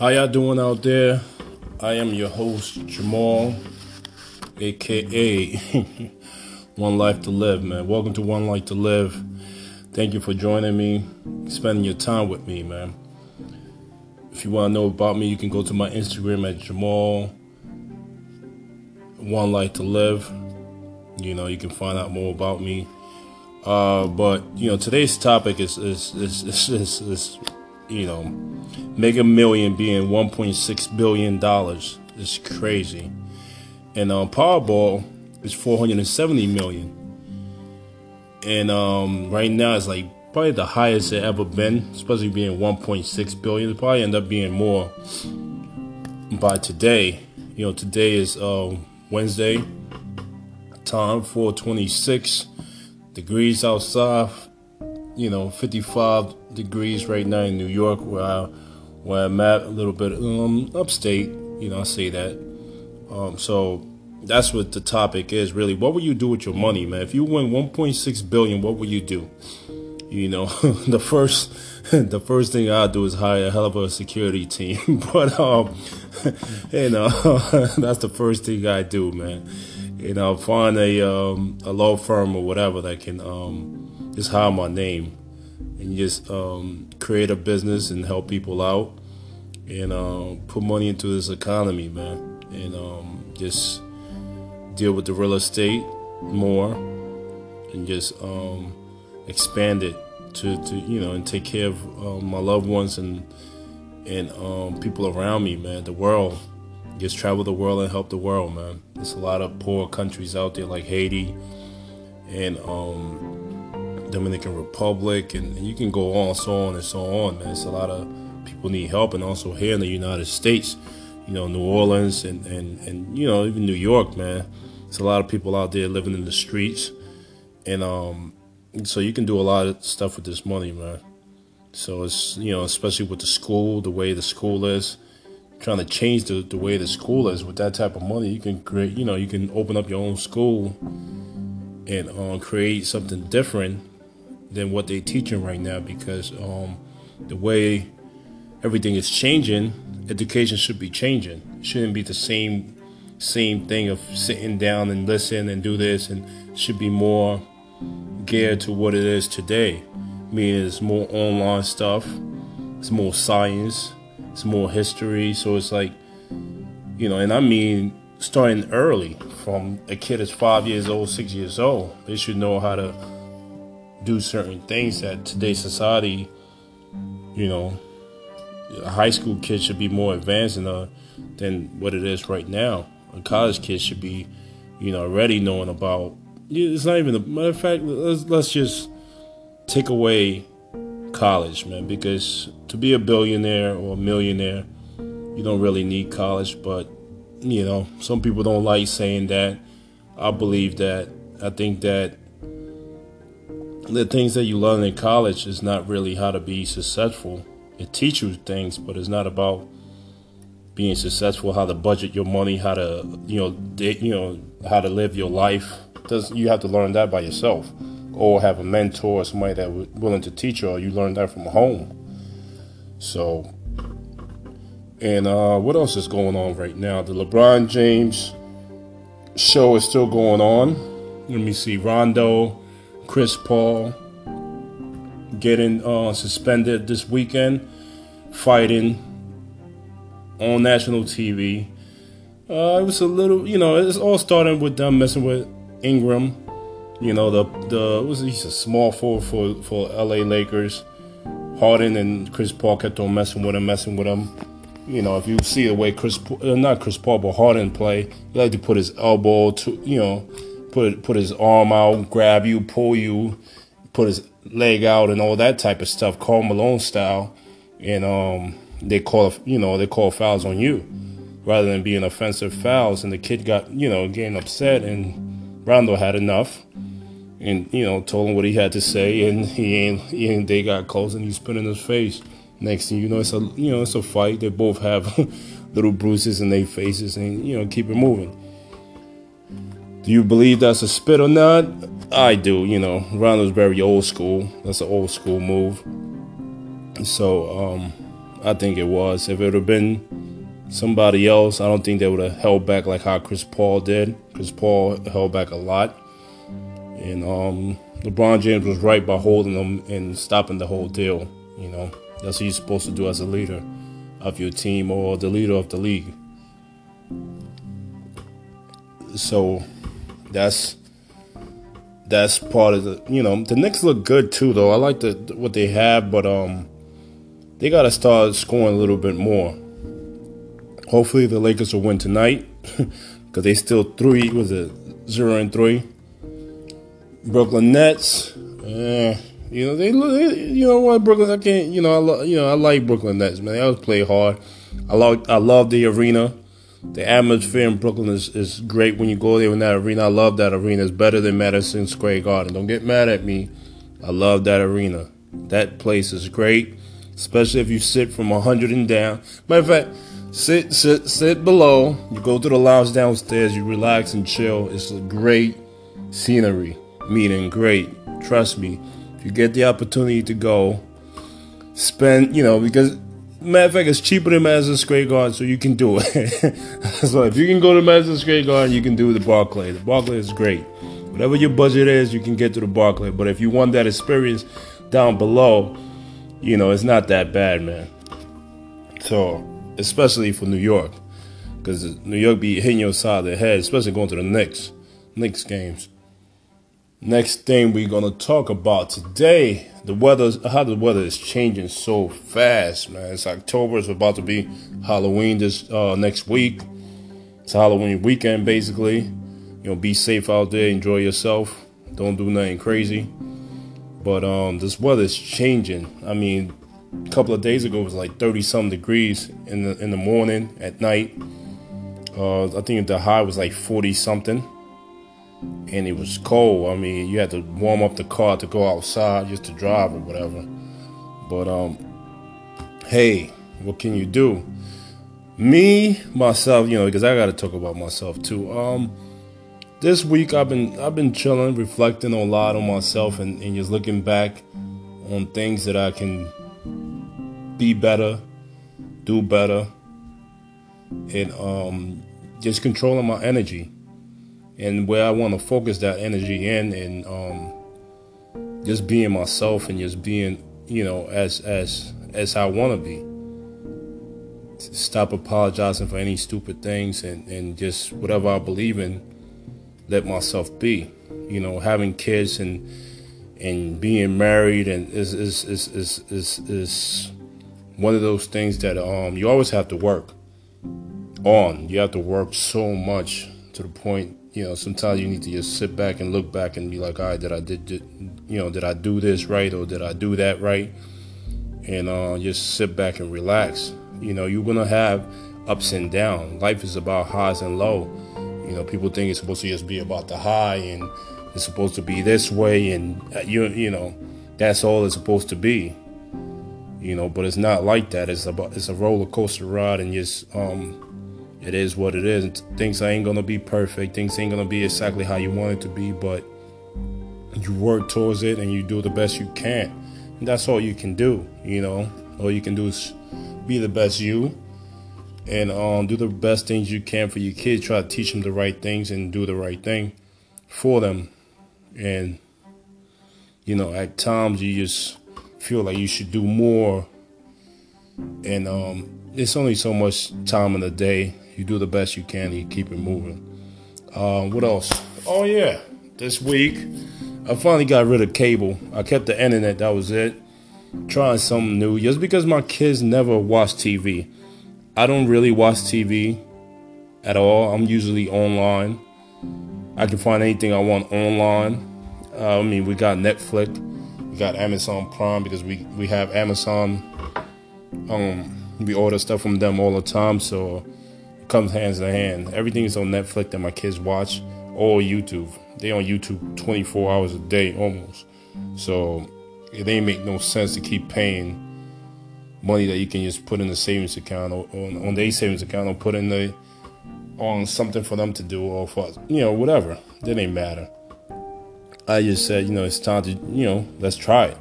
How y'all doing out there? I am your host Jamal, aka One Life to Live, man. Welcome to One Life to Live. Thank you for joining me, spending your time with me, man. If you want to know about me, you can go to my Instagram at Jamal One Life to Live. You know, you can find out more about me. Uh, but you know, today's topic is is is is, is, is you know, Mega Million being 1.6 billion dollars is crazy, and um, Powerball is 470 million, and um, right now it's like probably the highest it ever been, especially being 1.6 billion. It probably end up being more by today. You know, today is uh, Wednesday, time 426 degrees outside. You know, 55 degrees right now in New York, where I, where I'm at, a little bit um, upstate. You know, I say that. Um, so that's what the topic is really. What would you do with your money, man? If you win 1.6 billion, what would you do? You know, the first the first thing I'll do is hire a hell of a security team. but um, you know, that's the first thing I do, man. You know, find a um, a law firm or whatever that can um, just hire my name and just um, create a business and help people out and uh, put money into this economy, man, and um, just deal with the real estate more and just um, expand it to, to you know and take care of um, my loved ones and and um, people around me, man. The world, just travel the world and help the world, man. There's a lot of poor countries out there like Haiti and um, Dominican Republic, and, you can go on so on and so on, man. It's a lot of people need help, and also here in the United States, you know, New Orleans and and and you know even New York, man. There's a lot of people out there living in the streets, and um, so you can do a lot of stuff with this money, man. So it's you know, especially with the school, the way the school is, trying to change the, the way the school is with that type of money, you can create you know, you can open up your own school and um, create something different than what they're teaching right now because um, the way everything is changing, education should be changing. It shouldn't be the same same thing of sitting down and listen and do this and should be more geared to what it is today. Meaning it's more online stuff, it's more science, it's more history. So it's like, you know, and I mean starting early from a kid is five years old, six years old. They should know how to do certain things that today's society, you know, a high school kid should be more advanced than, uh, than what it is right now. A college kid should be, you know, already knowing about it's not even a matter of fact. Let's let's just take away college, man, because to be a billionaire or a millionaire, you don't really need college. But you know, some people don't like saying that. I believe that. I think that the things that you learn in college is not really how to be successful. It teaches you things, but it's not about being successful. How to budget your money, how to you know, you know, how to live your life does you have to learn that by yourself, or have a mentor or somebody that willing to teach you, or you learn that from home. So, and uh, what else is going on right now? The LeBron James show is still going on. Let me see, Rondo, Chris Paul getting uh, suspended this weekend, fighting on national TV. Uh, it was a little, you know, it's all starting with them messing with Ingram. You know the the was he's a small forward for for L.A. Lakers. Harden and Chris Paul kept on messing with him, messing with him. You know, if you see the way Chris, uh, not Chris Paul, but Harden play, he like to put his elbow to, you know, put put his arm out, grab you, pull you, put his leg out, and all that type of stuff, Karl Malone style. And um, they call, you know, they call fouls on you rather than being offensive fouls. And the kid got, you know, getting upset and Rondo had enough, and you know told him what he had to say, and he ain't. He ain't they got close, and he spit in his face. Next thing you know, it's a you know it's a fight. They both have little bruises in their faces, and you know keep it moving. Do you believe that's a spit or not? I do. You know, Rondo's very old school. That's an old school move. So um, I think it was. If it have been somebody else, I don't think they would have held back like how Chris Paul did. Chris Paul held back a lot. And um, LeBron James was right by holding them and stopping the whole deal. You know, that's what you're supposed to do as a leader of your team or the leader of the league. So that's that's part of the you know the Knicks look good too though. I like the what they have, but um they got to start scoring a little bit more. Hopefully the Lakers will win tonight because they still three was it zero and three. Brooklyn Nets, eh, you know they look. You know what Brooklyn? I can't. You know I lo- you know I like Brooklyn Nets man. They always play hard. I love I love the arena. The atmosphere in Brooklyn is, is great when you go there in that arena. I love that arena. It's better than Madison Square Garden. Don't get mad at me. I love that arena. That place is great, especially if you sit from 100 and down. Matter of fact, sit, sit, sit below. You go to the lounge downstairs. You relax and chill. It's a great scenery. Meeting great. Trust me. If you get the opportunity to go, spend, you know, because Matter of fact, it's cheaper than Madison Square Garden, so you can do it. so if you can go to Madison Square Garden, you can do the Barclay. The Barclay is great. Whatever your budget is, you can get to the Barclay. But if you want that experience down below, you know, it's not that bad, man. So, especially for New York, because New York be hitting your side of the head, especially going to the Knicks, Knicks games. Next thing we're gonna talk about today, the weather, how the weather is changing so fast, man. It's October. It's about to be Halloween this uh, next week. It's Halloween weekend, basically. You know, be safe out there. Enjoy yourself. Don't do nothing crazy. But um, this weather is changing. I mean, a couple of days ago it was like 30 some degrees in the in the morning. At night, uh, I think the high was like 40 something and it was cold. I mean, you had to warm up the car to go outside just to drive or whatever. But um, hey, what can you do? Me myself, you know, because I got to talk about myself too. Um, this week I've been I've been chilling, reflecting a lot on myself, and, and just looking back on things that I can be better, do better, and um, just controlling my energy and where I want to focus that energy in and um, just being myself and just being, you know, as as as I want to be. Stop apologizing for any stupid things and, and just whatever I believe in, let myself be. You know, having kids and and being married and is is is is is, is one of those things that um you always have to work on. You have to work so much to the point you know, sometimes you need to just sit back and look back and be like, all right, did I did, did you know, did I do this right or did I do that right? And uh, just sit back and relax. You know, you're gonna have ups and downs. Life is about highs and low. You know, people think it's supposed to just be about the high and it's supposed to be this way and uh, you you know, that's all it's supposed to be. You know, but it's not like that. It's about it's a roller coaster ride and just um it is what it is. Things ain't gonna be perfect. Things ain't gonna be exactly how you want it to be, but you work towards it and you do the best you can. And that's all you can do, you know. All you can do is be the best you and um, do the best things you can for your kids. Try to teach them the right things and do the right thing for them. And you know, at times you just feel like you should do more. And um, it's only so much time in the day you do the best you can you keep it moving. Uh, what else? Oh yeah, this week I finally got rid of cable. I kept the internet. That was it. Trying something new, just because my kids never watch TV. I don't really watch TV at all. I'm usually online. I can find anything I want online. Uh, I mean, we got Netflix, we got Amazon Prime because we we have Amazon. Um, we order stuff from them all the time, so it comes hands in hand. Everything is on Netflix that my kids watch or YouTube. They on YouTube 24 hours a day almost. So it ain't make no sense to keep paying money that you can just put in the savings account or on, on their savings account or put in the on something for them to do or for you know whatever. That ain't matter. I just said you know it's time to you know let's try it.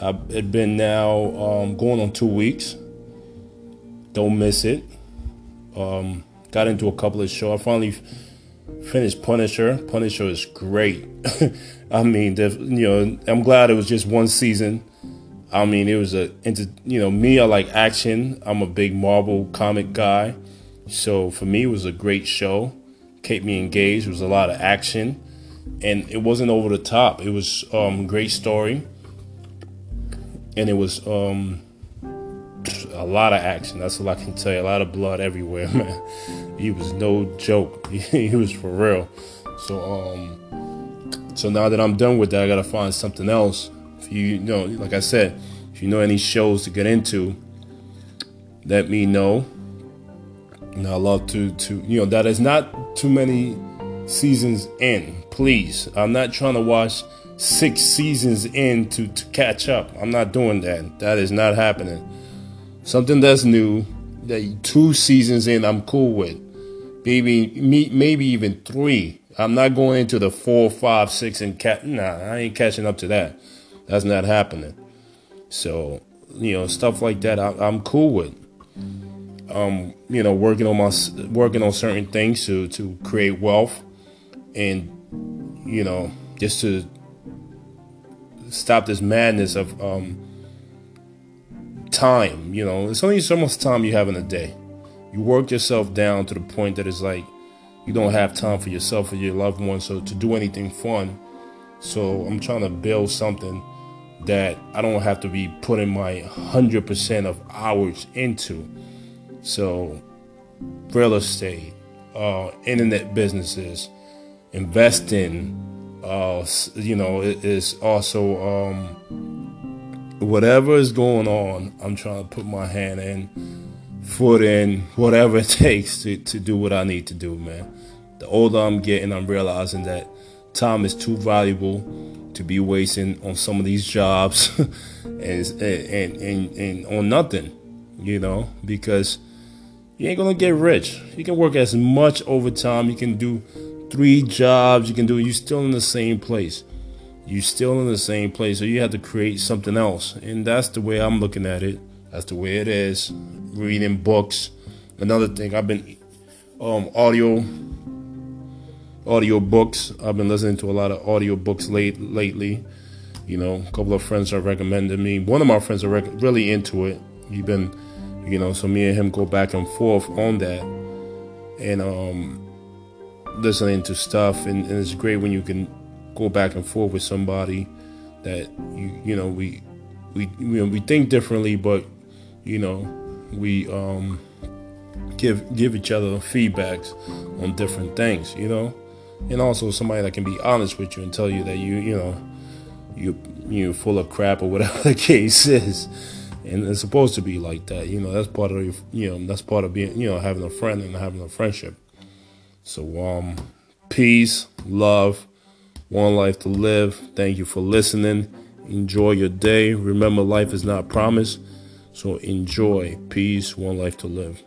I've, it been now um, going on two weeks don't miss it. Um, got into a couple of shows. I finally finished Punisher. Punisher is great. I mean, you know, I'm glad it was just one season. I mean, it was a, you know, me, I like action. I'm a big Marvel comic guy. So for me, it was a great show. Kept me engaged. It was a lot of action. And it wasn't over the top. It was um great story. And it was um a lot of action. That's all I can tell you. A lot of blood everywhere, man. He was no joke. he was for real. So um, so now that I'm done with that, I gotta find something else. If you, you know, like I said, if you know any shows to get into, let me know. And I love to to you know that is not too many seasons in. Please, I'm not trying to watch six seasons in to, to catch up. I'm not doing that. That is not happening something that's new that two seasons in I'm cool with. Maybe me, maybe even three. I'm not going into the four, five, six, and cat. Nah, I ain't catching up to that. That's not happening. So you know stuff like that. I, I'm cool with. Um, you know, working on my working on certain things to to create wealth, and you know, just to stop this madness of um, time. You know, it's only so much time you have in a day. You work yourself down to the point that it's like you don't have time for yourself or your loved ones. So to do anything fun. So I'm trying to build something that I don't have to be putting my 100% of hours into. So real estate, uh, internet businesses, investing, uh, you know, it's also um, whatever is going on, I'm trying to put my hand in, foot in, whatever it takes to, to do what I need to do, man. The older I'm getting, I'm realizing that time is too valuable to be wasting on some of these jobs and, and, and, and on nothing, you know, because you ain't gonna get rich. You can work as much overtime, you can do three jobs, you can do, you're still in the same place you're still in the same place, so you have to create something else. And that's the way I'm looking at it. That's the way it is. Reading books. Another thing, I've been um, audio audio books. I've been listening to a lot of audio books late lately. You know, a couple of friends are recommended me. One of my friends are rec- really into it. He's been, you know, so me and him go back and forth on that, and um, listening to stuff. And, and it's great when you can go back and forth with somebody that you you know we we we, think differently, but you know we um, give give each other feedbacks on different things, you know, and also somebody that can be honest with you and tell you that you you know you you're full of crap or whatever the case is. And it's supposed to be like that, you know. That's part of your, you know. That's part of being, you know, having a friend and having a friendship. So, um, peace, love, one life to live. Thank you for listening. Enjoy your day. Remember, life is not promised. So enjoy. Peace. One life to live.